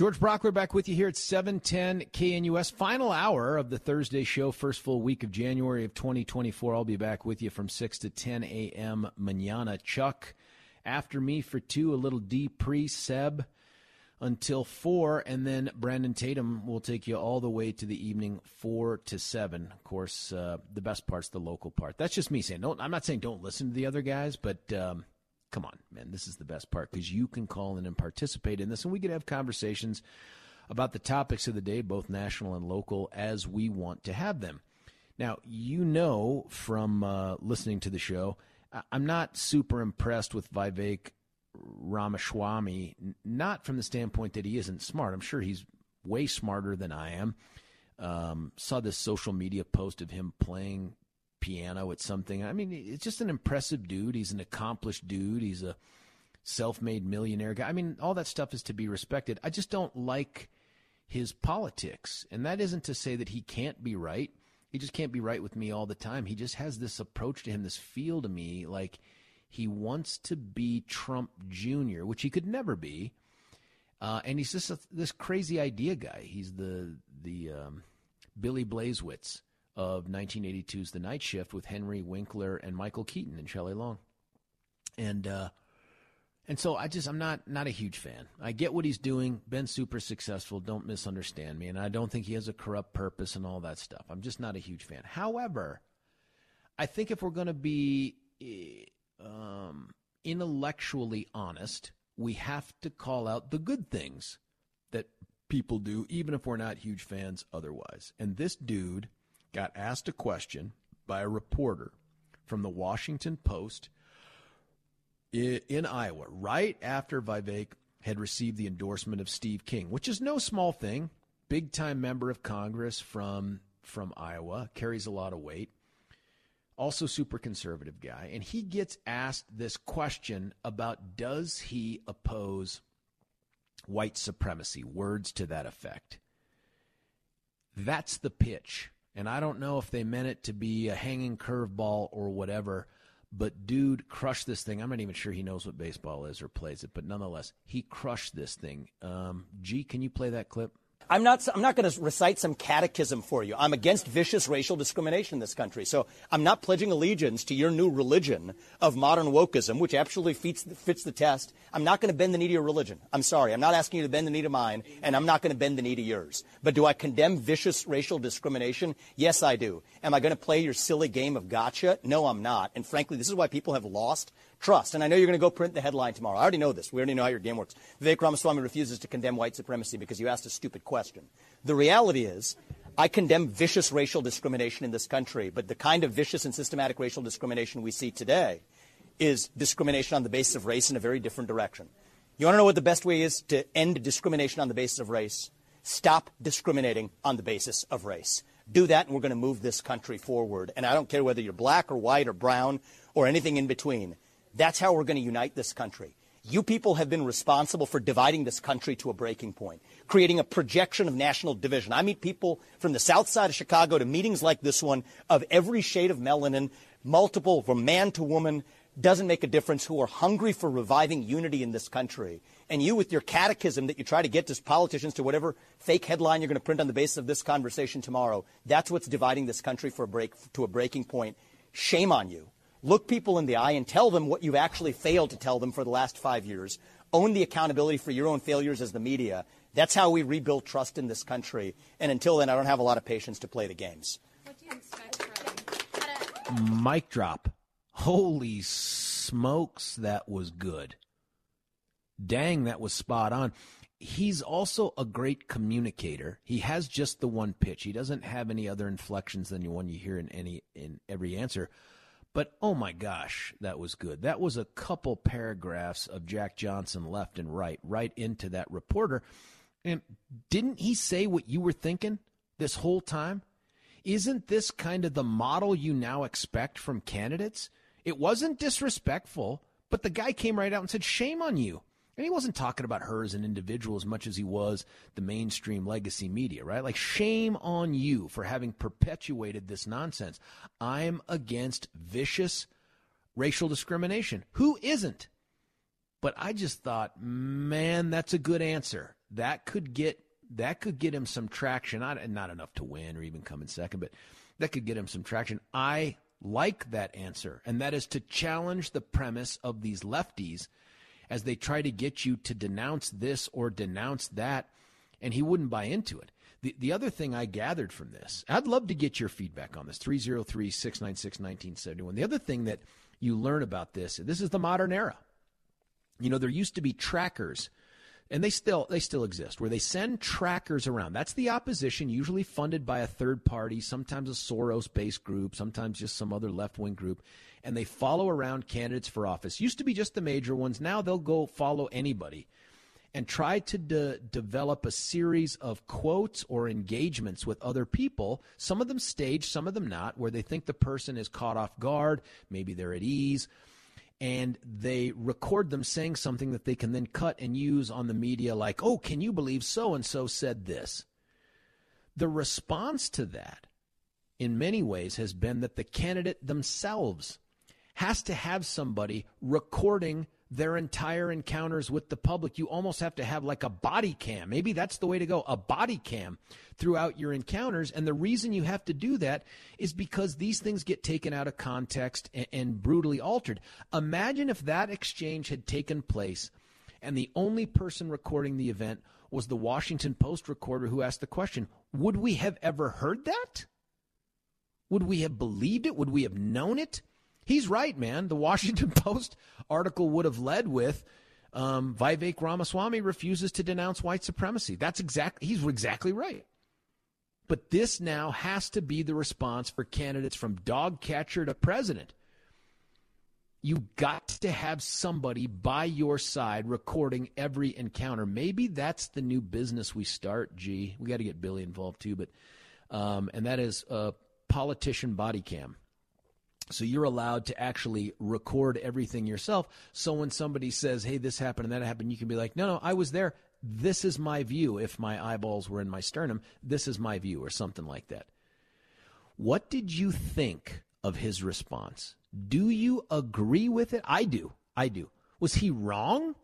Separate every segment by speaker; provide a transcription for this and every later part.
Speaker 1: George Brauchler back with you here at 710 KNUS. Final hour of the Thursday show, first full week of January of 2024. I'll be back with you from 6 to 10 a.m. manana. Chuck, after me for two, a little D pre Seb until 4, and then Brandon Tatum will take you all the way to the evening 4 to 7. Of course, uh, the best part's the local part. That's just me saying, don't, I'm not saying don't listen to the other guys, but. Um, come on, man, this is the best part because you can call in and participate in this, and we can have conversations about the topics of the day, both national and local, as we want to have them. Now, you know from uh, listening to the show, I'm not super impressed with Vivek Ramaswamy, not from the standpoint that he isn't smart. I'm sure he's way smarter than I am. Um, saw this social media post of him playing piano at something. I mean, it's just an impressive dude. He's an accomplished dude. He's a self-made millionaire guy. I mean, all that stuff is to be respected. I just don't like his politics. And that isn't to say that he can't be right. He just can't be right with me all the time. He just has this approach to him, this feel to me like he wants to be Trump Jr., which he could never be. Uh, and he's just a, this crazy idea guy. He's the the um, Billy Blazewicz of 1982's The Night Shift with Henry Winkler and Michael Keaton and Shelley Long. And uh, and so I just I'm not not a huge fan. I get what he's doing. Been super successful. Don't misunderstand me. And I don't think he has a corrupt purpose and all that stuff. I'm just not a huge fan. However, I think if we're going to be um, intellectually honest, we have to call out the good things that people do, even if we're not huge fans otherwise. And this dude got asked a question by a reporter from the Washington Post in Iowa, right after Vivek had received the endorsement of Steve King, which is no small thing. Big time member of Congress from from Iowa, carries a lot of weight. Also super conservative guy, and he gets asked this question about does he oppose white supremacy? Words to that effect. That's the pitch and I don't know if they meant it to be a hanging curveball or whatever, but dude crushed this thing. I'm not even sure he knows what baseball is or plays it, but nonetheless, he crushed this thing. Um, G, can you play that clip?
Speaker 2: I'm not, I'm not going to recite some catechism for you. I'm against vicious racial discrimination in this country. So I'm not pledging allegiance to your new religion of modern wokeism, which absolutely fits, fits the test. I'm not going to bend the knee to your religion. I'm sorry. I'm not asking you to bend the knee to mine, and I'm not going to bend the knee to yours. But do I condemn vicious racial discrimination? Yes, I do. Am I going to play your silly game of gotcha? No, I'm not. And frankly, this is why people have lost trust. And I know you're going to go print the headline tomorrow. I already know this. We already know how your game works. Vivek Ramaswamy refuses to condemn white supremacy because you asked a stupid question. The reality is, I condemn vicious racial discrimination in this country, but the kind of vicious and systematic racial discrimination we see today is discrimination on the basis of race in a very different direction. You want to know what the best way is to end discrimination on the basis of race? Stop discriminating on the basis of race. Do that, and we're going to move this country forward. And I don't care whether you're black or white or brown or anything in between. That's how we're going to unite this country. You people have been responsible for dividing this country to a breaking point, creating a projection of national division. I meet people from the south side of Chicago to meetings like this one of every shade of melanin, multiple, from man to woman, doesn't make a difference, who are hungry for reviving unity in this country. And you, with your catechism that you try to get to politicians to whatever fake headline you're going to print on the basis of this conversation tomorrow, that's what's dividing this country for a break, to a breaking point. Shame on you. Look people in the eye and tell them what you've actually failed to tell them for the last five years. Own the accountability for your own failures as the media. That's how we rebuild trust in this country. And until then, I don't have a lot of patience to play the games.
Speaker 1: Mic drop. Holy smokes, that was good. Dang, that was spot on. He's also a great communicator. He has just the one pitch. He doesn't have any other inflections than the one you hear in any in every answer But oh my gosh, that was good. That was a couple paragraphs of Jack Johnson left and right, right into that reporter. And didn't he say what you were thinking this whole time? Isn't this kind of the model you now expect from candidates? It wasn't disrespectful, but the guy came right out and said, Shame on you. And he wasn't talking about her as an individual as much as he was the mainstream legacy media, right? Like, shame on you for having perpetuated this nonsense. I'm against vicious racial discrimination. Who isn't? But I just thought, man, that's a good answer. That could get that could get him some traction. Not not enough to win or even come in second, but that could get him some traction. I like that answer, and that is to challenge the premise of these lefties as they try to get you to denounce this or denounce that, and he wouldn't buy into it. The, the other thing I gathered from this, I'd love to get your feedback on this 303 696 1971. The other thing that you learn about this, this is the modern era. You know, there used to be trackers and they still they still exist where they send trackers around that's the opposition usually funded by a third party sometimes a soros based group sometimes just some other left-wing group and they follow around candidates for office. Used to be just the major ones. Now they'll go follow anybody and try to de- develop a series of quotes or engagements with other people. Some of them staged some of them not where they think the person is caught off guard. Maybe they're at ease. And they record them saying something that they can then cut and use on the media, like, oh, can you believe so and so said this? The response to that, in many ways, has been that the candidate themselves has to have somebody recording their entire encounters with the public. You almost have to have like a body cam. Maybe that's the way to go, a body cam throughout your encounters. And the reason you have to do that is because these things get taken out of context and, and brutally altered. Imagine if that exchange had taken place and the only person recording the event was the Washington Post recorder who asked the question, would we have ever heard that? Would we have believed it? Would we have known it? He's right, man. The Washington Post article would have led with um, Vivek Ramaswamy refuses to denounce white supremacy. That's exactly he's exactly right. But this now has to be the response for candidates from dog catcher to president. You got to have somebody by your side recording every encounter. Maybe that's the new business we start. Gee, we got to get Billy involved too, but um, and that is a politician body cam. So you're allowed to actually record everything yourself. So when somebody says, hey, this happened and that happened, you can be like, no, no, I was there. This is my view. If my eyeballs were in my sternum, this is my view, or something like that. What did you think of his response? Do you agree with it? I do. I do. Was he wrong?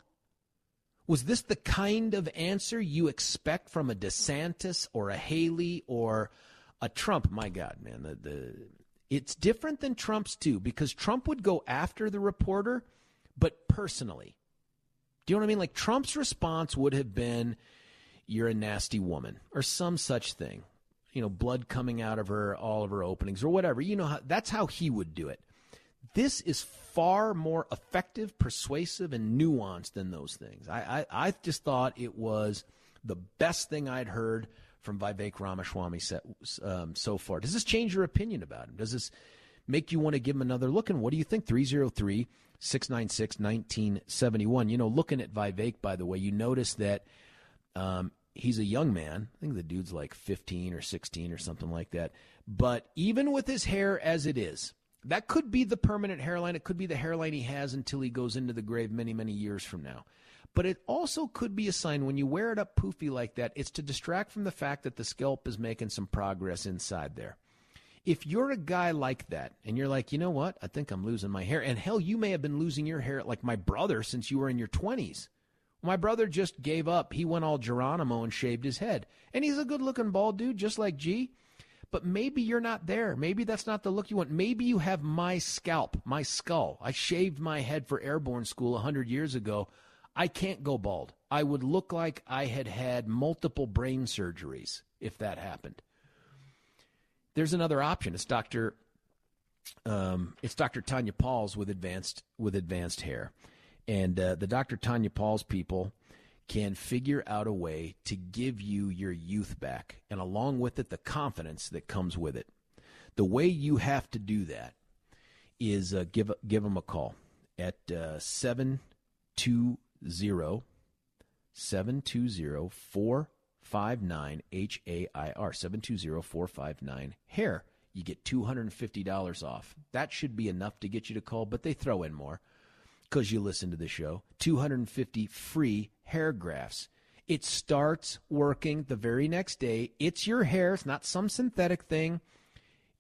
Speaker 1: Was this the kind of answer you expect from a DeSantis or a Haley or a Trump? My God, man, the, the it's different than Trump's too, because Trump would go after the reporter, but personally. Do you know what I mean? Like Trump's response would have been, You're a nasty woman, or some such thing. You know, blood coming out of her, all of her openings, or whatever. You know, how, that's how he would do it. This is far more effective, persuasive, and nuanced than those things. I, I, I just thought it was the best thing I'd heard from Vivek Ramaswamy set, um, so far. Does this change your opinion about him? Does this make you want to give him another look? And what do you think? 303 696 1971. You know, looking at Vivek, by the way, you notice that um, he's a young man. I think the dude's like 15 or 16 or something like that. But even with his hair as it is, that could be the permanent hairline. It could be the hairline he has until he goes into the grave many, many years from now. But it also could be a sign when you wear it up poofy like that, it's to distract from the fact that the scalp is making some progress inside there. If you're a guy like that and you're like, you know what, I think I'm losing my hair, and hell, you may have been losing your hair like my brother since you were in your 20s. My brother just gave up. He went all Geronimo and shaved his head. And he's a good looking bald dude, just like G. But maybe you're not there. Maybe that's not the look you want. Maybe you have my scalp, my skull. I shaved my head for airborne school 100 years ago. I can't go bald. I would look like I had had multiple brain surgeries if that happened. There's another option. It's Dr. Um, it's Dr. Tanya Pauls with advanced with advanced hair, and uh, the Dr. Tanya Pauls people can figure out a way to give you your youth back, and along with it, the confidence that comes with it. The way you have to do that is uh, give give them a call at uh, 720 720 459 H A I R 720 459 hair. You get $250 off. That should be enough to get you to call, but they throw in more because you listen to the show. 250 free hair grafts. It starts working the very next day. It's your hair, it's not some synthetic thing.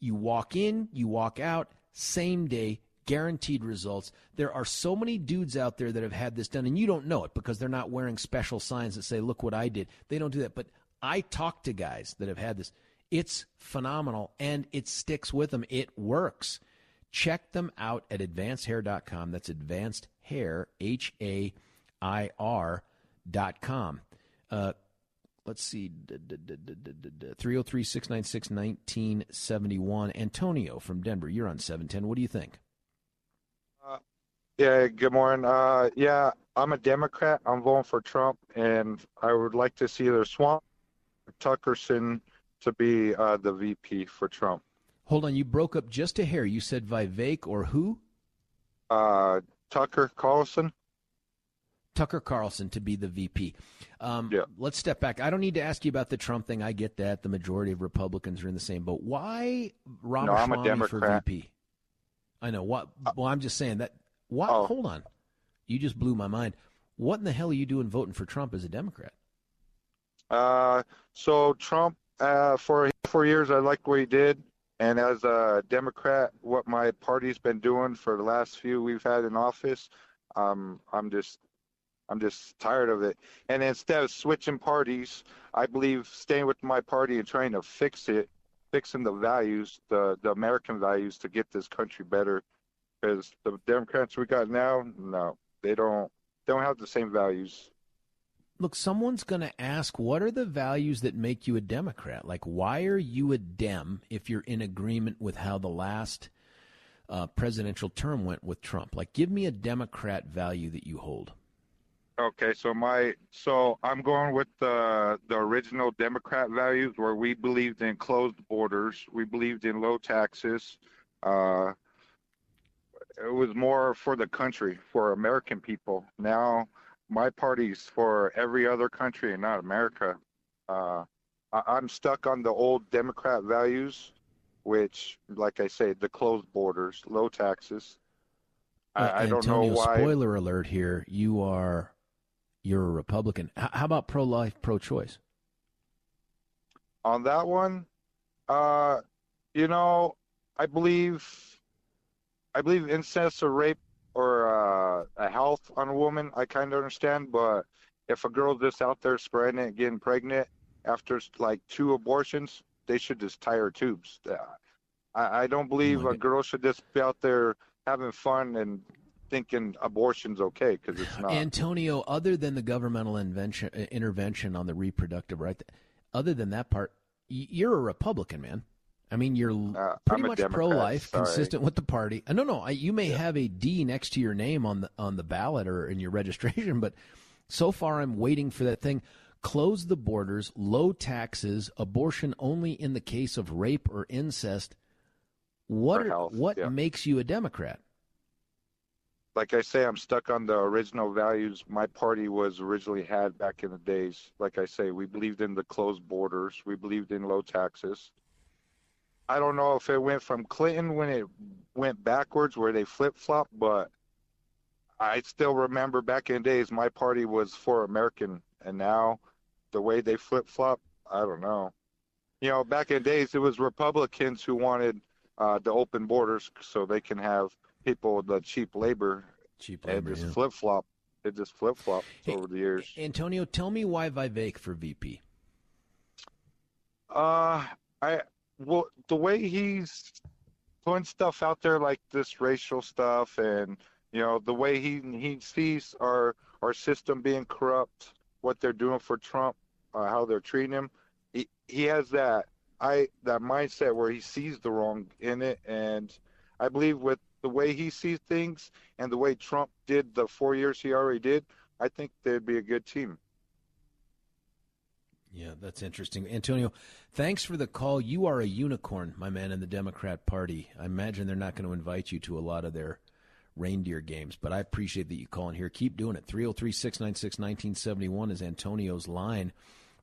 Speaker 1: You walk in, you walk out, same day, guaranteed results. There are so many dudes out there that have had this done, and you don't know it because they're not wearing special signs that say, Look what I did. They don't do that. But I talk to guys that have had this. It's phenomenal, and it sticks with them. It works. Check them out at advancedhair.com. That's advanced hair, H A I R.com. Uh, let's see, 303 696 1971. Antonio from Denver, you're on 710. What do you think?
Speaker 3: Yeah, good morning. Uh, yeah, I'm a Democrat. I'm voting for Trump, and I would like to see either Swamp or Tuckerson to be uh, the VP for Trump.
Speaker 1: Hold on, you broke up just a hair. You said Vivek or who?
Speaker 3: Uh, Tucker Carlson.
Speaker 1: Tucker Carlson to be the VP. Um,
Speaker 3: yeah.
Speaker 1: Let's step back. I don't need to ask you about the Trump thing. I get that. The majority of Republicans are in the same boat. Why Ramaswamy
Speaker 3: no,
Speaker 1: for VP? I know. What? Well, I'm just saying that. What?
Speaker 3: Oh.
Speaker 1: Hold on. You just blew my mind. What in the hell are you doing voting for Trump as a Democrat?
Speaker 3: Uh, so Trump, uh, for four years, I liked what he did. And as a Democrat, what my party's been doing for the last few we've had in office, um, I'm just I'm just tired of it. And instead of switching parties, I believe staying with my party and trying to fix it, fixing the values, the the American values to get this country better. Because the Democrats we got now, no, they don't don't have the same values.
Speaker 1: Look, someone's going to ask, what are the values that make you a Democrat? Like, why are you a Dem if you're in agreement with how the last uh, presidential term went with Trump? Like, give me a Democrat value that you hold.
Speaker 3: Okay, so my so I'm going with the the original Democrat values where we believed in closed borders, we believed in low taxes. Uh, it was more for the country, for American people. Now my party's for every other country and not America. Uh, I, I'm stuck on the old Democrat values, which, like I say, the closed borders, low taxes.
Speaker 1: Uh,
Speaker 3: I, I don't
Speaker 1: Antonio,
Speaker 3: know why.
Speaker 1: Spoiler alert here: you are you're a Republican. H- how about pro-life, pro-choice?
Speaker 3: on that one, uh, you know, I believe, I believe incest or rape or uh, a health on a woman, I kind of understand. But if a girl just out there spreading it, getting pregnant after like two abortions, they should just tie her tubes. Uh, I, I don't believe
Speaker 1: my
Speaker 3: a girl should just be out there having fun and thinking abortion's okay because it's not.
Speaker 1: Antonio, other than the governmental invention, uh, intervention on the reproductive right, other than that part, you're a Republican, man. I mean, you're
Speaker 3: Uh,
Speaker 1: pretty much pro-life, consistent with the party. Uh, no, no, I, you may have a D next to your name on the on the ballot or in your registration, but so far I'm waiting for that thing. Close the borders, low taxes, abortion only in the case of rape or incest. What are-
Speaker 3: health,
Speaker 1: what
Speaker 3: yeah.
Speaker 1: makes you a Democrat?
Speaker 3: like I say, I'm stuck on the original values my party was originally had back in the days. Like I say, we believed in the closed borders, we believed in low taxes. I don't know if it went from Clinton when it went backwards where they flip flop, but I still remember back in the days my party was for American, and now the way they flip flop, I don't know. You know, back in the days it was Republicans who wanted uh, the open borders so they can have people with the cheap labor
Speaker 1: Cheap
Speaker 3: and
Speaker 1: labor,
Speaker 3: just
Speaker 1: yeah.
Speaker 3: flip flop. It just flip flopped
Speaker 1: Hey,
Speaker 3: over the years.
Speaker 1: Antonio, tell me why Vivek for VP.
Speaker 3: Uh, I well the way he's putting stuff out there like this racial stuff, and you know the way he he sees our our system being corrupt, what they're doing for Trump, uh, how they're treating him. He he has that I that mindset where he sees the wrong in it, and I believe with the way he sees things and the way Trump did the four years he already did, I think they'd be a good team.
Speaker 1: Yeah, that's interesting. Antonio, thanks for the call. You are a unicorn, my man, in the Democrat Party. I imagine they're not going to invite you to a lot of their reindeer games, but I appreciate that you call in here. Keep doing it. 303 696 1971 is Antonio's line.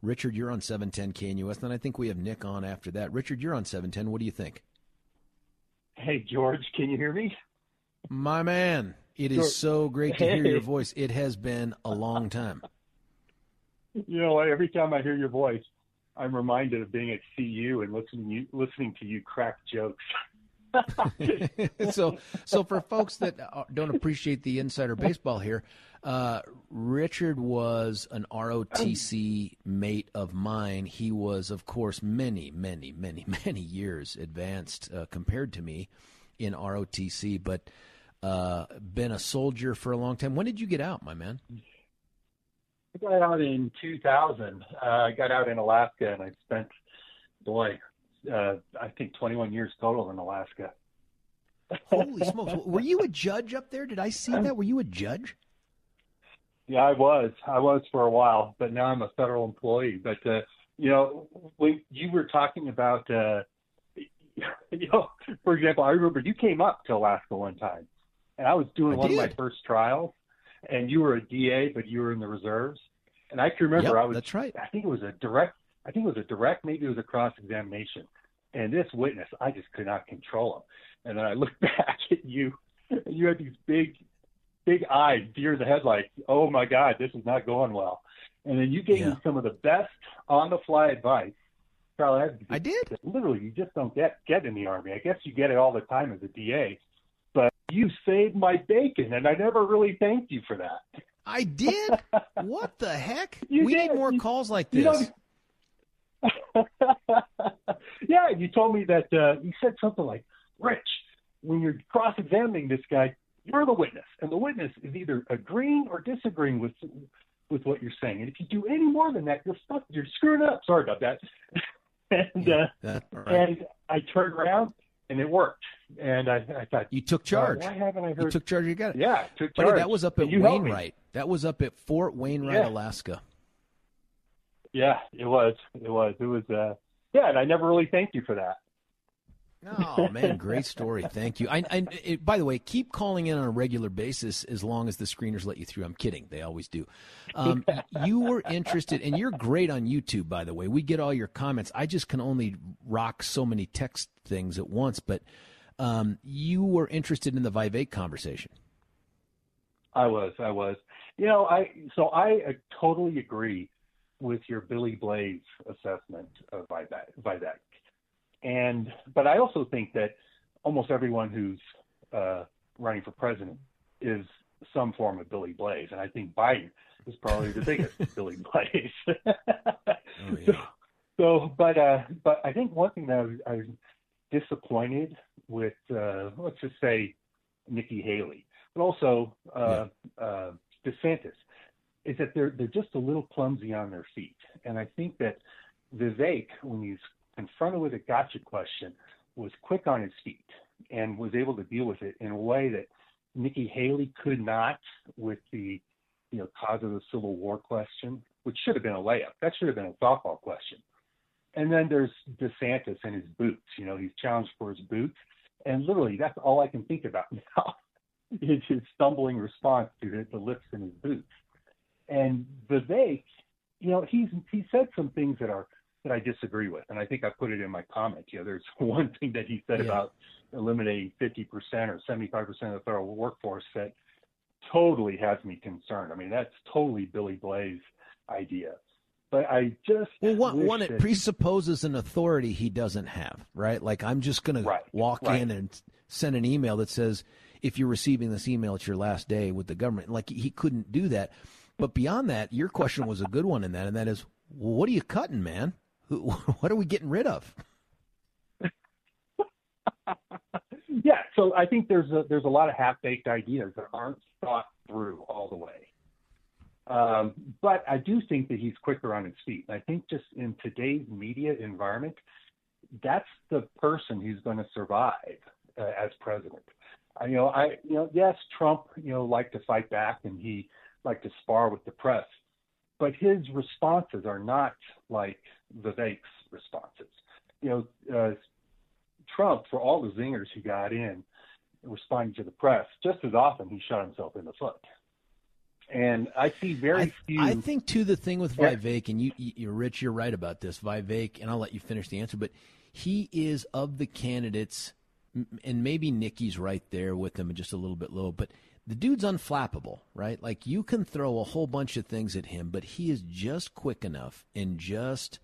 Speaker 1: Richard, you're on 710 KNUS. Then I think we have Nick on after that. Richard, you're on 710. What do you think?
Speaker 4: Hey, George, can you hear me?
Speaker 1: My man, it is George. so great to hear your voice. It has been a long time
Speaker 4: you know, every time I hear your voice, I'm reminded of being at CU and listening you listening to you crack jokes.
Speaker 1: so, so for folks that don't appreciate the insider baseball here, uh, Richard was an ROTC mate of mine. He was, of course, many, many, many, many years advanced uh, compared to me in ROTC, but uh, been a soldier for a long time. When did you get out, my man?
Speaker 4: I got out in 2000. Uh, I got out in Alaska, and I spent, boy, uh, I think 21 years total in Alaska.
Speaker 1: Holy smokes! Were you a judge up there? Did I see that? Were you a judge?
Speaker 4: Yeah, I was. I was for a while, but now I'm a federal employee. But uh, you know, when you were talking about, uh, you know, for example, I remember you came up to Alaska one time, and I was doing
Speaker 1: I
Speaker 4: one
Speaker 1: did.
Speaker 4: of my first trials, and you were a DA, but you were in the reserves. And I can remember
Speaker 1: yep,
Speaker 4: I was.
Speaker 1: That's right.
Speaker 4: I think it was a direct. I think it was a direct. Maybe it was a cross examination. And this witness, I just could not control him. And then I looked back at you, and you had these big, big eyes, deer in the headlights. Oh my God, this is not going well. And then you gave
Speaker 1: yeah.
Speaker 4: me some of the best on the fly advice. Charlie,
Speaker 1: I did.
Speaker 4: Literally, you just don't get get in the army. I guess you get it all the time as a DA you saved my bacon, and I never really thanked you for that.
Speaker 1: I did. what the heck?
Speaker 4: You
Speaker 1: we
Speaker 4: did.
Speaker 1: need more
Speaker 4: you,
Speaker 1: calls like this.
Speaker 4: yeah, you told me that uh, you said something like, "Rich, when you're cross-examining this guy, you're the witness, and the witness is either agreeing or disagreeing with with what you're saying. And if you do any more than that, you're stuck. You're screwing up. Sorry about that." and uh,
Speaker 1: right.
Speaker 4: and I turned around and it worked. And I, I thought
Speaker 1: you took charge.
Speaker 4: why haven't I heard?
Speaker 1: You took charge. You got it.
Speaker 4: Yeah, took charge.
Speaker 1: Buddy, that was up at Wainwright. That was up at Fort Wainwright,
Speaker 4: yeah.
Speaker 1: Alaska.
Speaker 4: Yeah, it was. It was. It was. Uh, yeah, and I never really thanked you for that.
Speaker 1: Oh man, great story. Thank you. I, I it, by the way, keep calling in on a regular basis as long as the screeners let you through. I'm kidding; they always do. Um, you were interested, and you're great on YouTube. By the way, we get all your comments. I just can only rock so many text things at once. But um, you were interested in the Vivek conversation.
Speaker 4: I was. I was. You know, I so I uh, totally agree with your Billy Blaze assessment of Vivek. Vivek and but I also think that almost everyone who's uh, running for president is some form of Billy Blaze, and I think Biden is probably the biggest Billy Blaze.
Speaker 1: oh, yeah.
Speaker 4: so, so, but uh, but I think one thing that I was, I was disappointed with, uh, let's just say Nikki Haley, but also uh,
Speaker 1: yeah.
Speaker 4: uh, DeSantis, is that they're they're just a little clumsy on their feet, and I think that Vivek, when he's confronted with a gotcha question, was quick on his feet and was able to deal with it in a way that Nikki Haley could not with the you know cause of the Civil War question, which should have been a layup. That should have been a softball question. And then there's DeSantis and his boots. You know, he's challenged for his boots, and literally that's all I can think about now is his stumbling response to the, the lips in his boots. And Vivek, you know, he's he said some things that are that I disagree with, and I think I put it in my comment. You know, there's one thing that he said
Speaker 1: Yeah.
Speaker 4: about eliminating 50% or 75% of the federal workforce that totally has me concerned. I mean, that's totally Billy Blaze idea. But I just
Speaker 1: Well, one, one it presupposes an authority he doesn't have, right? Like I'm just going to walk
Speaker 4: right.
Speaker 1: in and send an email that says, "If you're receiving this email, it's your last day with the government." Like he couldn't do that. But beyond that, your question was a good one in that, and that is, well, what are you cutting, man? What are we getting rid of?
Speaker 4: yeah, so I think there's a there's a lot of half baked ideas that aren't thought through all the way. Um, but I do think that he's quicker on his feet. And I think just in today's media environment, that's the person who's going to survive uh, as president. I, you know, I you know, yes, Trump you know liked to fight back and he liked to spar with the press, but his responses are not like Vivek's responses. You know, uh, Trump, for all the zingers he got in responding to the press, just as often he shot himself in the foot. And I see very
Speaker 1: I,
Speaker 4: few.
Speaker 1: I think too the thing with Vivek, and you, you, Rich, you're right about this. Vivek, and I'll let you finish the answer, but he is of the candidates, and maybe Nikki's right there with him, just a little bit low, but the dude's unflappable, right? Like you can throw a whole bunch of things at him, but he is just quick enough and just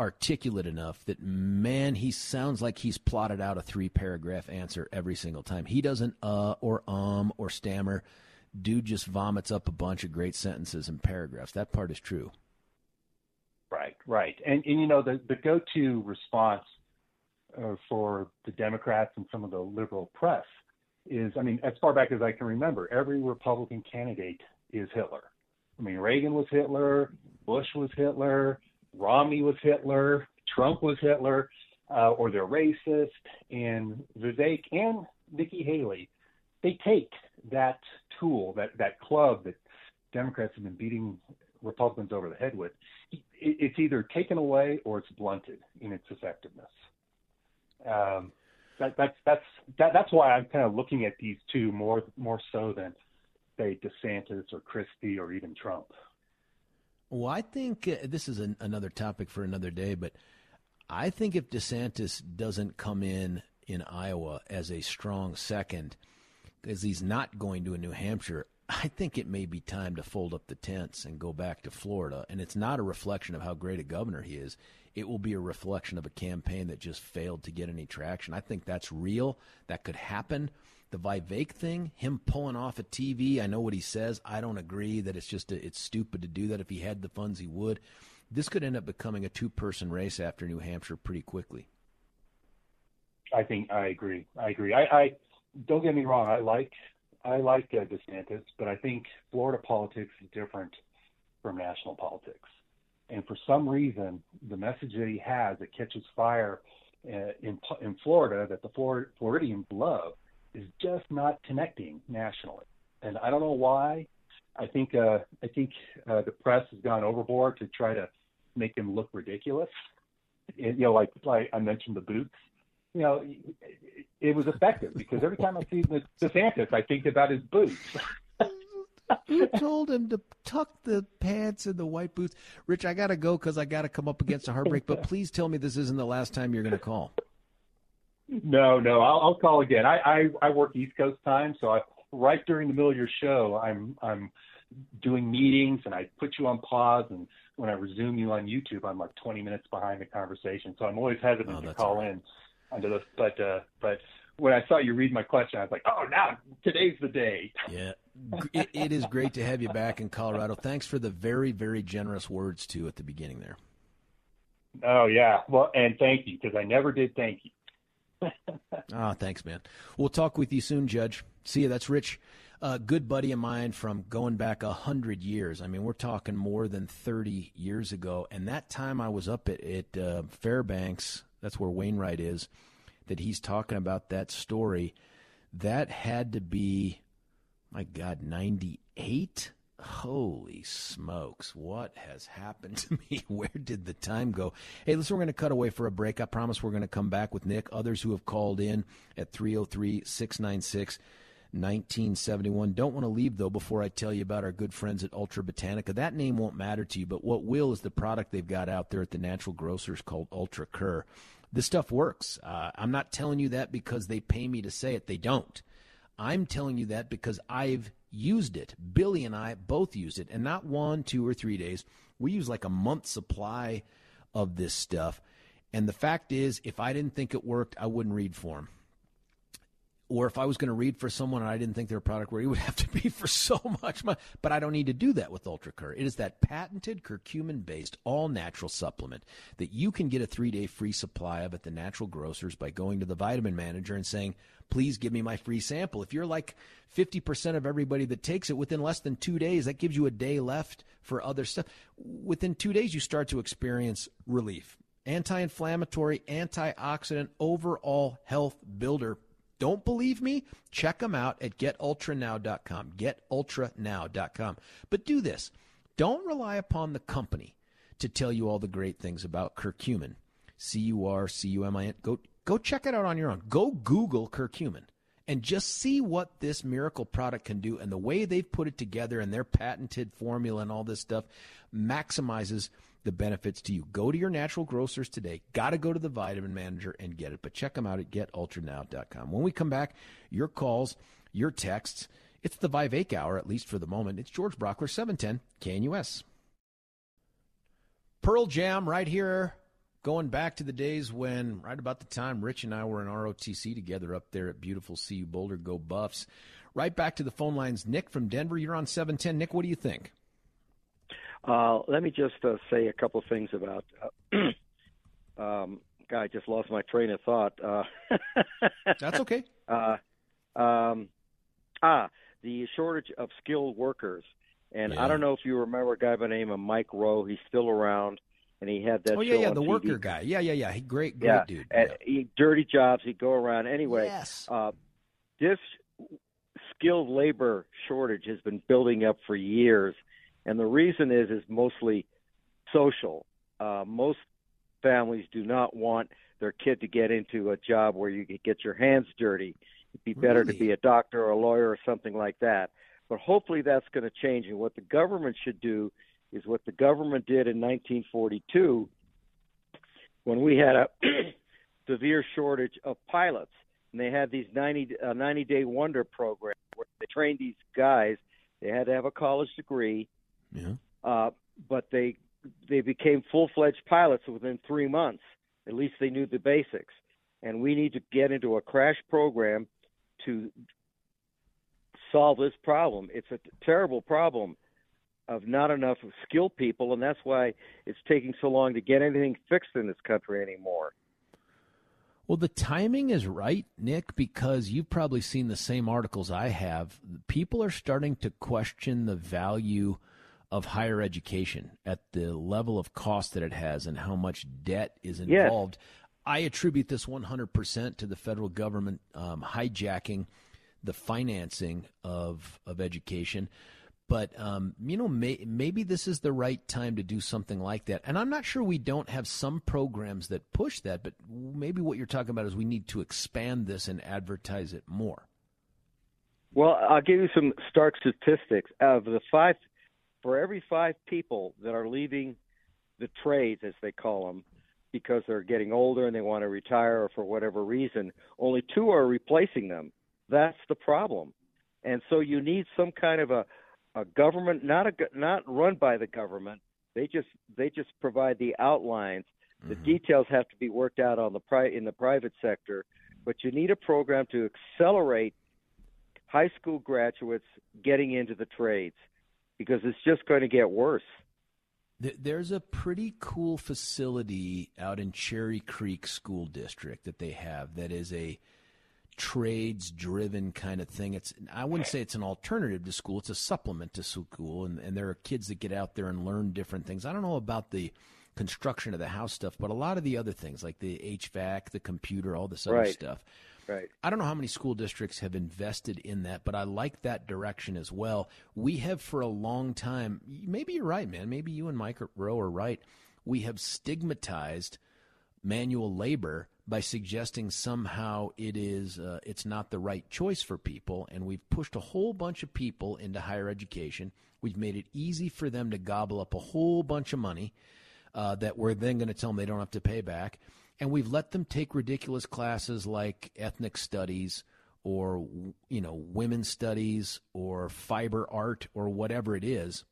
Speaker 1: articulate enough that man, he sounds like he's plotted out a three paragraph answer every single time. He doesn't uh or um or stammer. Dude just vomits up a bunch of great sentences and paragraphs. That part is true.
Speaker 4: Right, right, and and you know the the go to response uh, for the Democrats and some of the liberal press is, I mean, as far back as I can remember, every Republican candidate is Hitler. I mean, Reagan was Hitler, Bush was Hitler, Romney was Hitler, Trump was Hitler, uh, or they're racist. And Vivek and Nikki Haley, they take that tool, that, that club that Democrats have been beating Republicans over the head with, it's either taken away or it's blunted in its effectiveness. Um, that, that's that's that, that's why I'm kind of looking at these two more more so than say DeSantis or Christie or even Trump.
Speaker 1: Well, I think uh, this is an, another topic for another day, but I think if DeSantis doesn't come in in Iowa as a strong second, because he's not going to a New Hampshire, I think it may be time to fold up the tents and go back to Florida. And it's not a reflection of how great a governor he is it will be a reflection of a campaign that just failed to get any traction. I think that's real. That could happen. The Vivek thing, him pulling off a TV, I know what he says. I don't agree that it's just a, it's stupid to do that. If he had the funds, he would. This could end up becoming a two-person race after New Hampshire pretty quickly.
Speaker 4: I think I agree. I agree. I, I don't get me wrong. I like I like uh, DeSantis, but I think Florida politics is different from national politics. And for some reason, the message that he has that catches fire uh, in in Florida that the Floridians love is just not connecting nationally. And I don't know why. I think uh, I think uh, the press has gone overboard to try to make him look ridiculous. And, you know, like like I mentioned the boots. You know, it, it was effective because every time I see the DeSantis, I think about his boots.
Speaker 1: Who told him to tuck the pants in the white boots? Rich, I got to go because I got to come up against a heartbreak. But please tell me this isn't the last time you're going to call.
Speaker 4: No, no, I'll, I'll call again. I, I I work East Coast time, so I right during the middle of your show, I'm I'm doing meetings and I put you on pause and when I resume you on YouTube, I'm like 20 minutes behind the conversation. So I'm always hesitant oh, to call right. in under the but uh but when I saw you read my question, I was like, oh, now today's the day.
Speaker 1: Yeah, it, it is great to have you back in Colorado. Thanks for the very, very generous words too at the beginning there.
Speaker 4: Oh yeah, well, and thank you because I never did thank you.
Speaker 1: Oh, thanks, man. We'll talk with you soon, Judge. See you. That's Rich, a good buddy of mine from going back a hundred years. I mean, we're talking more than thirty years ago. And that time I was up at, at uh, Fairbanks. That's where Wainwright is. That he's talking about that story. That had to be my God, 98? Holy smokes, what has happened to me? Where did the time go? Hey, listen, we're going to cut away for a break. I promise we're going to come back with Nick, others who have called in at 303 696 1971. Don't want to leave, though, before I tell you about our good friends at Ultra Botanica. That name won't matter to you, but what will is the product they've got out there at the natural grocers called UltraCur. This stuff works. Uh, I'm not telling you that because they pay me to say it, they don't. I'm telling you that because I've used it. Billy and I both used it, and not one, two, or three days. We use like a month supply of this stuff. And the fact is, if I didn't think it worked, I wouldn't read for them or if I was going to read for someone and I didn't think their product were, it would have to be for so much money. But I don't need to do that with UltraCur. It is that patented curcumin based, all natural supplement that you can get a three day free supply of at the natural grocers by going to the vitamin manager and saying, please give me my free sample. If you're like 50% of everybody that takes it within less than two days, that gives you a day left for other stuff. Within two days, you start to experience relief. Anti inflammatory, antioxidant, overall health builder don't believe me? Check them out at getultranow.com. Getultranow.com. But do this. Don't rely upon the company to tell you all the great things about curcumin. C U R C U M I N. Go go check it out on your own. Go Google curcumin and just see what this miracle product can do and the way they've put it together and their patented formula and all this stuff maximizes the benefits to you. Go to your natural grocers today. Got to go to the vitamin manager and get it, but check them out at getultranow.com. When we come back, your calls, your texts, it's the Vivek hour, at least for the moment. It's George Brauchler, 710 KNUS. Pearl Jam right here, going back to the days when, right about the time Rich and I were in ROTC together up there at beautiful CU Boulder, go Buffs. Right back to the phone lines. Nick from Denver, you're on 710. Nick, what do you think?
Speaker 5: Uh, let me just uh, say a couple things about. Uh, um, God, I just lost my train of thought. Uh,
Speaker 1: That's okay.
Speaker 5: Uh, um, ah, the shortage of skilled workers. And
Speaker 1: Yeah.
Speaker 5: I don't know if you remember a guy by the name of Mike Rowe. He's still around, and he had that.
Speaker 1: Oh yeah, yeah, the
Speaker 5: TV.
Speaker 1: worker guy. Yeah, yeah, yeah. He great, great
Speaker 5: yeah,
Speaker 1: dude.
Speaker 5: and
Speaker 1: Yeah.
Speaker 5: he, dirty jobs. He'd go around anyway.
Speaker 1: Yes.
Speaker 5: Uh, this skilled labor shortage has been building up for years, and the reason is is mostly social. Uh, most families do not want their kid to get into a job where you could get your hands dirty. It'd be better
Speaker 1: Really?
Speaker 5: to be a doctor or a lawyer or something like that. But hopefully that's going to change. And what the government should do is what the government did in 1942 when we had a severe shortage of pilots. And they had these 90, uh, 90 day wonder programs where they trained these guys. They had to have a college degree,
Speaker 1: Yeah.
Speaker 5: uh, but they they became full fledged pilots within three months. At least they knew the basics. And we need to get into a crash program to solve this problem. It's a t- terrible problem of not enough skilled people, and that's why it's taking so long to get anything fixed in this country anymore.
Speaker 1: Well, the timing is right, Nick, because you've probably seen the same articles I have. People are starting to question the value of higher education at the level of cost that it has and how much debt is
Speaker 5: Yes.
Speaker 1: involved. I attribute this 100% to the federal government um, hijacking the financing of of education. But um, you know, may, maybe this is the right time to do something like that. And I'm not sure we don't have some programs that push that. But maybe what you're talking about is we need to expand this and advertise it more.
Speaker 5: Well, I'll give you some stark statistics. Of the five, for every five people that are leaving the trades, as they call them, because they're getting older and they want to retire or for whatever reason, only two are replacing them. That's the problem. And so you need some kind of a, a government, not a, not run by the government. They just they just provide the outlines. The mm-hmm. details have to be worked out on the pri- in the private sector, but you need a program to accelerate high school graduates getting into the trades because it's just going to get worse.
Speaker 1: There's a pretty cool facility out in Cherry Creek School District that they have that is a trades driven kind of thing. It's I wouldn't say it's an alternative to school, it's a supplement to school and, and there are kids that get out there and learn different things. I don't know about the construction of the house stuff, but a lot of the other things like the HVAC, the computer, all this other
Speaker 5: Right.
Speaker 1: stuff.
Speaker 5: Right.
Speaker 1: I don't know how many school districts have invested in that, but I like that direction as well. We have for a long time, maybe you're right, man. Maybe you and Mike Rowe are right. We have stigmatized manual labor by suggesting somehow it is uh, it's not the right choice for people and we've pushed a whole bunch of people into higher education we've made it easy for them to gobble up a whole bunch of money uh, that we're then going to tell them they don't have to pay back and we've let them take ridiculous classes like ethnic studies or you know women's studies or fiber art or whatever it is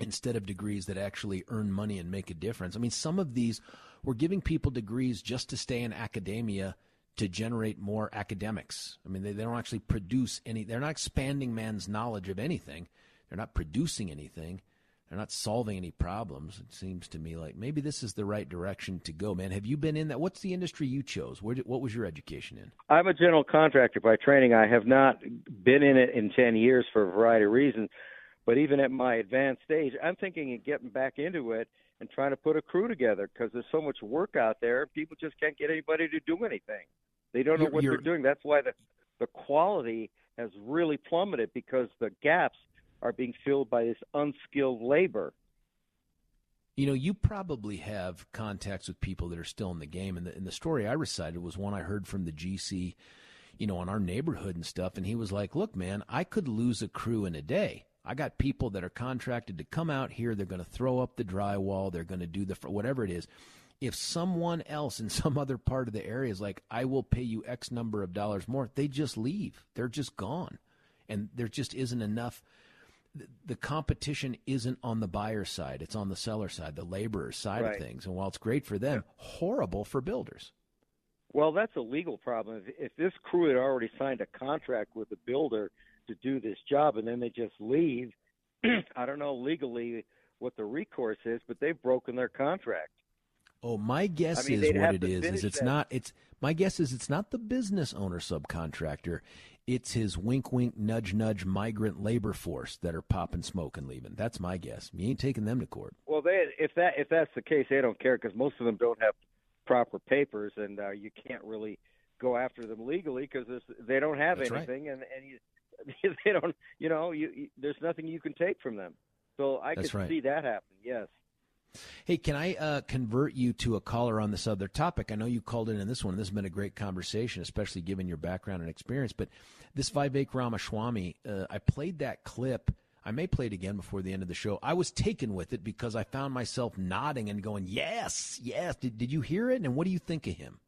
Speaker 1: instead of degrees that actually earn money and make a difference. I mean, some of these we're giving people degrees just to stay in academia to generate more academics. I mean, they, they don't actually produce any, they're not expanding man's knowledge of anything. They're not producing anything. They're not solving any problems. It seems to me like maybe this is the right direction to go, man. Have you been in that? What's the industry you chose? Where did, what was your education in?
Speaker 5: I'm a general contractor by training. I have not been in it in 10 years for a variety of reasons. But even at my advanced age, I'm thinking of getting back into it and trying to put a crew together because there's so much work out there. People just can't get anybody to do anything. They don't know
Speaker 1: You're-
Speaker 5: what
Speaker 1: you're-
Speaker 5: they're doing. That's why the the quality has really plummeted because the gaps are being filled by this unskilled labor.
Speaker 1: You know, you probably have contacts with people that are still in the game, and the, and the story I recited was one I heard from the GC, you know, on our neighborhood and stuff, and he was like, "Look, man, I could lose a crew in a day." I got people that are contracted to come out here. They're going to throw up the drywall. They're going to do the whatever it is. If someone else in some other part of the area is like, I will pay you X number of dollars more, they just leave. They're just gone. And there just isn't enough. The competition isn't on the buyer side, it's on the seller side, the laborer side right. of things. And while it's great for them, yeah. horrible for builders.
Speaker 5: Well, that's a legal problem. If, if this crew had already signed a contract with the builder to do this job and then they just leave, I don't know legally what the recourse is, but they've broken their contract.
Speaker 1: Oh, my guess I mean, is what it is is it's that. not it's my guess is it's not the business owner subcontractor. It's his wink wink nudge nudge migrant labor force that are popping smoke and leaving. That's my guess. You ain't taking them to court.
Speaker 5: Well, they if that if that's the case, they don't care because most of them don't have proper papers, and uh, you can't really go after them legally because they don't have
Speaker 1: that's
Speaker 5: anything,
Speaker 1: right.
Speaker 5: and and you, they don't, you know, you, you, there's nothing you can take from them. So I
Speaker 1: That's
Speaker 5: could
Speaker 1: right.
Speaker 5: see that happen. Yes.
Speaker 1: Hey, can I uh, convert you to a caller on this other topic? I know you called in in this one. This has been a great conversation, especially given your background and experience. But this Vivek Ramaswamy, uh, I played that clip. I may play it again before the end of the show. I was taken with it because I found myself nodding and going, "Yes, yes." Did Did you hear it? And what do you think of him?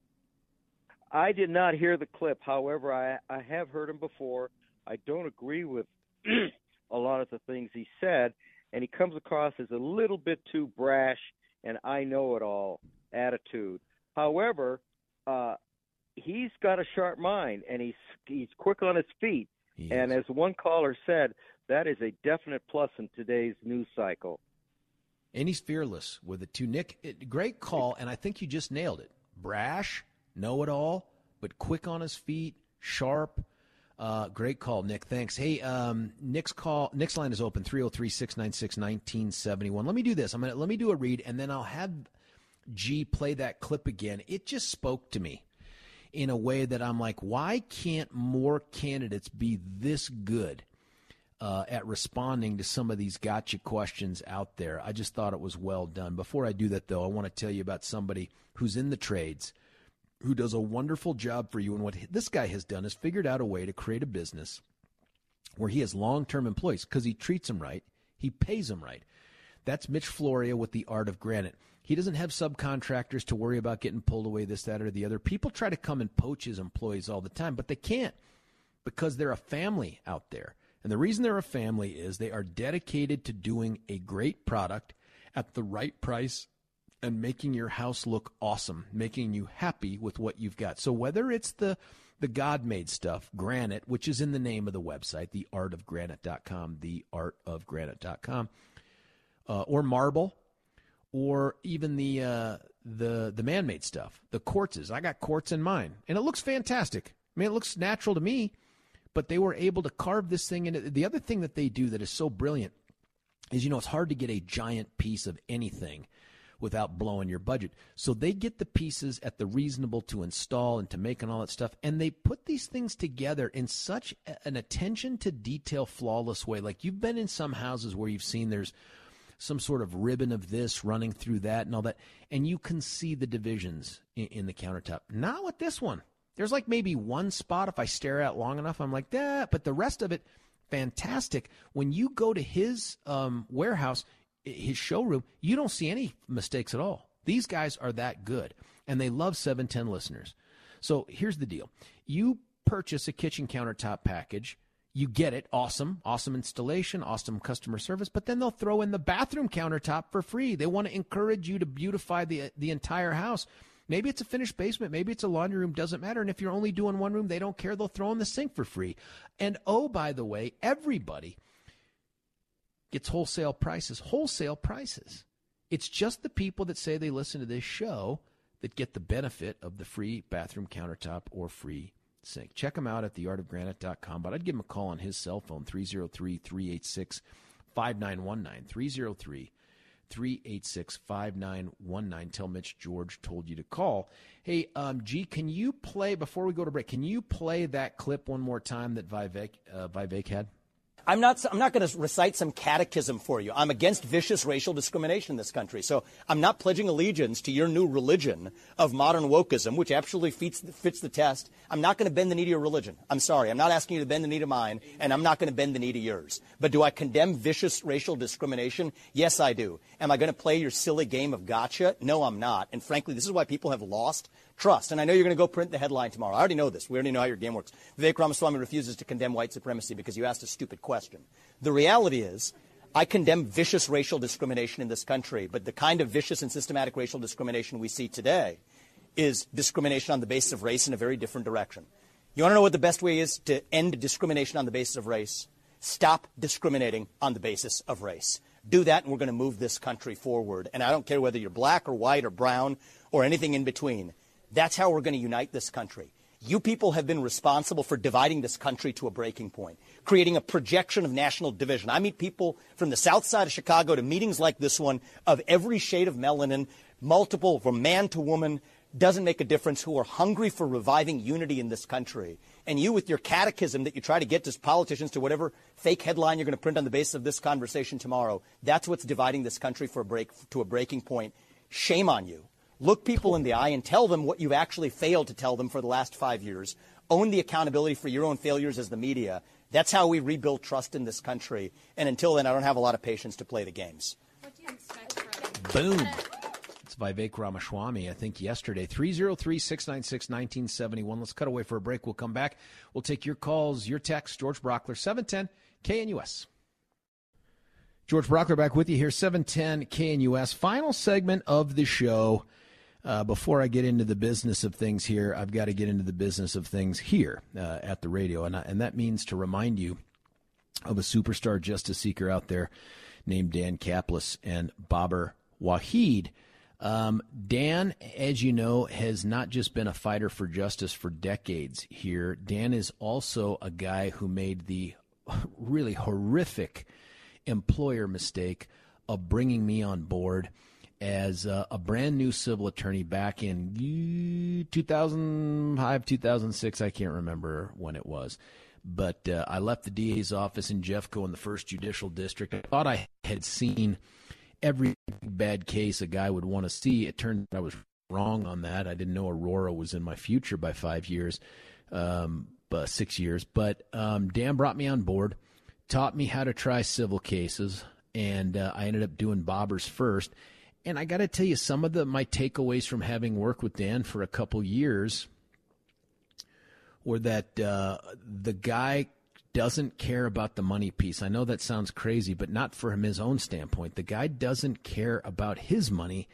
Speaker 5: I did not hear the clip. However, I I have heard him before. I don't agree with a lot of the things he said, and he comes across as a little bit too brash and I know it all attitude. However, uh, he's got a sharp mind and he's he's quick on his feet. And as one caller said, that is a definite plus in today's news cycle.
Speaker 1: And he's fearless with it too. Nick, it, great call, and I think you just nailed it. Brash, know it all, but quick on his feet, sharp, uh, great call, Nick. Thanks. Hey, um, Nick's call. Nick's line is open 303-696-1971. Let me do this. I'm gonna let me do a read, and then I'll have G play that clip again. It just spoke to me in a way that I'm like, why can't more candidates be this good uh, at responding to some of these gotcha questions out there? I just thought it was well done. Before I do that, though, I want to tell you about somebody who's in the trades who does a wonderful job for you. And what this guy has done is figured out a way to create a business where he has long term employees because he treats them right, he pays them right. That's Mitch Floria with the Art of Granite. He doesn't have subcontractors to worry about getting pulled away, this, that, or the other. People try to come and poach his employees all the time, but they can't because they're a family out there. And the reason they're a family is they are dedicated to doing a great product at the right price and making your house look awesome, making you happy with what you've got. So whether it's the the God made stuff, granite, which is in the name of the website, theartofgranite.com, theartofgranite.com, uh, or marble, or even the uh, the the man made stuff, the quartzes. I got quartz in mine, and it looks fantastic. I mean, it looks natural to me, but they were able to carve this thing into. The other thing that they do that is so brilliant is, you know, it's hard to get a giant piece of anything without blowing your budget. So they get the pieces at the reasonable to install and to make and all that stuff. And they put these things together in such an attention to detail, flawless way. Like you've been in some houses where you've seen there's some sort of ribbon of this running through that and all that. And you can see the divisions in, in the countertop. Not with this one. There's like maybe one spot if I stare at long enough, I'm like, that, but the rest of it, fantastic. When you go to his um, warehouse, his showroom, you don't see any mistakes at all. These guys are that good, and they love 710 listeners. So here's the deal you purchase a kitchen countertop package. You get it, awesome, awesome installation, awesome customer service, but then they'll throw in the bathroom countertop for free. They want to encourage you to beautify the the entire house. Maybe it's a finished basement, maybe it's a laundry room, doesn't matter. And if you're only doing one room, they don't care. They'll throw in the sink for free. And oh, by the way, everybody gets wholesale prices. Wholesale prices. It's just the people that say they listen to this show that get the benefit of the free bathroom countertop or free sink. Check him out at theartofgranite.com, but I'd give him a call on his cell phone, 303 386 5919. 303 386 5919. Tell Mitch George told you to call. Hey, um, G, can you play, before we go to break, can you play that clip one more time that Vivek, uh, Vivek had?
Speaker 2: I'm not, I'm not going to recite some catechism for you. I'm against vicious racial discrimination in this country. So I'm not pledging allegiance to your new religion of modern wokeism, which absolutely fits, fits the test. I'm not going to bend the knee to your religion. I'm sorry. I'm not asking you to bend the knee to mine, and I'm not going to bend the knee to yours. But do I condemn vicious racial discrimination? Yes, I do. Am I going to play your silly game of gotcha? No, I'm not. And frankly, this is why people have lost trust. And I know you're going to go print the headline tomorrow. I already know this. We already know how your game works. Vivek Ramaswamy refuses to condemn white supremacy because you asked a stupid question. The reality is, I condemn vicious racial discrimination in this country, but the kind of vicious and systematic racial discrimination we see today is discrimination on the basis of race in a very different direction. You want to know what the best way is to end discrimination on the basis of race? Stop discriminating on the basis of race. Do that, and we're going to move this country forward. And I don't care whether you're black or white or brown or anything in between. That's how we're going to unite this country. You people have been responsible for dividing this country to a breaking point, creating a projection of national division. I meet people from the south side of Chicago to meetings like this one of every shade of melanin, multiple, from man to woman, doesn't make a difference, who are hungry for reviving unity in this country. And you, with your catechism that you try to get to politicians to whatever fake headline you're going to print on the basis of this conversation tomorrow, that's what's dividing this country for a break, to a breaking point. Shame on you. Look people in the eye and tell them what you've actually failed to tell them for the last five years. Own the accountability for your own failures as the media. That's how we rebuild trust in this country. And until then, I don't have a lot of patience to play the games.
Speaker 1: Boom. It's Vivek Ramaswamy, I think, yesterday. 303 696 1971. Let's cut away for a break. We'll come back. We'll take your calls, your texts. George Brauchler, 710 KNUS. George Brauchler back with you here, 710 KNUS. Final segment of the show. Uh, before I get into the business of things here, I've got to get into the business of things here uh, at the radio. And, and that means to remind you of a superstar justice seeker out there named Dan Caplis and Baber Wahid. Um, Dan, as you know, has not just been a fighter for justice for decades here. Dan is also a guy who made the really horrific employer mistake of bringing me on board as uh, a brand new civil attorney back in 2005, 2006. I can't remember when it was. But uh, I left the DA's office in Jeffco in the first judicial district. I thought I had seen every bad case a guy would want to see. It turned out I was wrong on that. I didn't know Aurora was in my future by five years, um, but six years. But um, Dan brought me on board, taught me how to try civil cases, and uh, I ended up doing bobbers first and I got to tell you, some of the my takeaways from having worked with Dan for a couple years were that uh, the guy doesn't care about the money piece. I know that sounds crazy, but not from his own standpoint. The guy doesn't care about his money.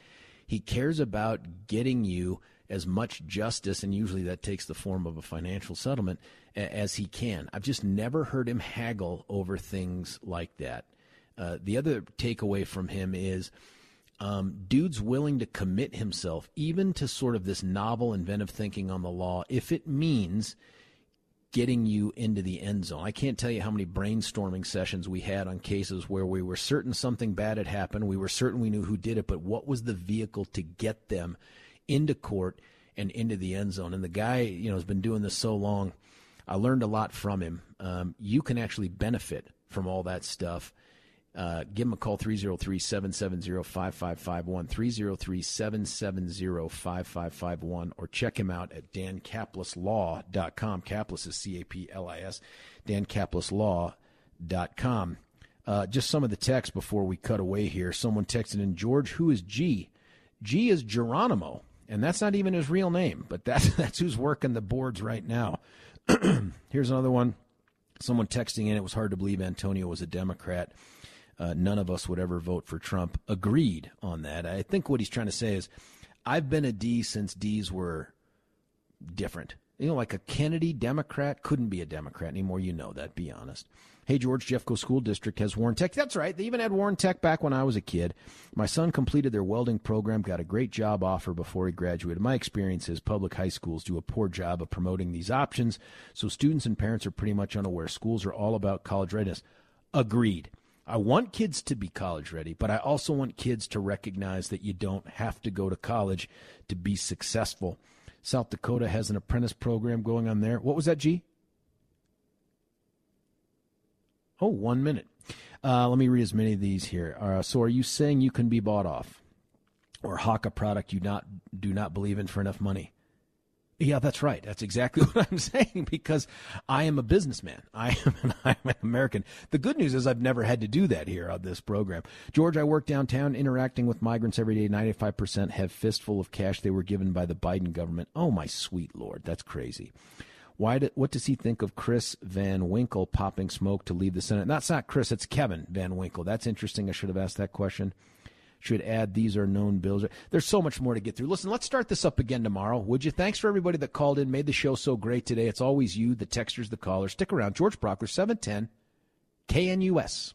Speaker 1: He cares about getting you as much justice, and usually that takes the form of a financial settlement, as he can. I've just never heard him haggle over things like that. Uh, the other takeaway from him is um, dude's willing to commit himself even to sort of this novel, inventive thinking on the law if it means getting you into the end zone. I can't tell you how many brainstorming sessions we had on cases where we were certain something bad had happened. We were certain we knew who did it, but what was the vehicle to get them into court and into the end zone? And the guy, you know, has been doing this so long. I learned a lot from him. Um, you can actually benefit from all that stuff uh, give them a call 303 770 5551, 303 770 5551, or check him out at dancaplislaw.com. Caplis is C A P L I S, dancaplislaw.com. Uh, just some of the text before we cut away here. Someone texted in George, who is G? G is Geronimo, and that's not even his real name, but that's, that's who's working the boards right now. Here's another one. Someone texting in, it was hard to believe Antonio was a Democrat uh, none of us would ever vote for Trump, agreed on that. I think what he's trying to say is, I've been a D since D's were different. You know, like a Kennedy Democrat couldn't be a Democrat anymore. You know that, be honest. Hey, George, Jeffco School District has Warren Tech. That's right. They even had Warren Tech back when I was a kid. My son completed their welding program, got a great job offer before he graduated. My experience is public high schools do a poor job of promoting these options, so students and parents are pretty much unaware. Schools are all about college readiness. Agreed. I want kids to be college ready, but I also want kids to recognize that you don't have to go to college to be successful. South Dakota has an apprentice program going on there. What was that, G? Oh, one minute. Uh, let me read as many of these here. Uh, so, are you saying you can be bought off or hawk a product you not do not believe in for enough money? Yeah, that's right. That's exactly what I'm saying because I am a businessman. I am an, I'm an American. The good news is I've never had to do that here on this program. George, I work downtown interacting with migrants every day. 95% have fistful of cash they were given by the Biden government. Oh, my sweet Lord. That's crazy. Why did, what does he think of Chris Van Winkle popping smoke to leave the Senate? That's not Chris, it's Kevin Van Winkle. That's interesting. I should have asked that question should add these are known bills. There's so much more to get through. Listen, let's start this up again tomorrow, would you? Thanks for everybody that called in, made the show so great today. It's always you, the texters, the callers. Stick around. George Brauchler, 710 KNUS.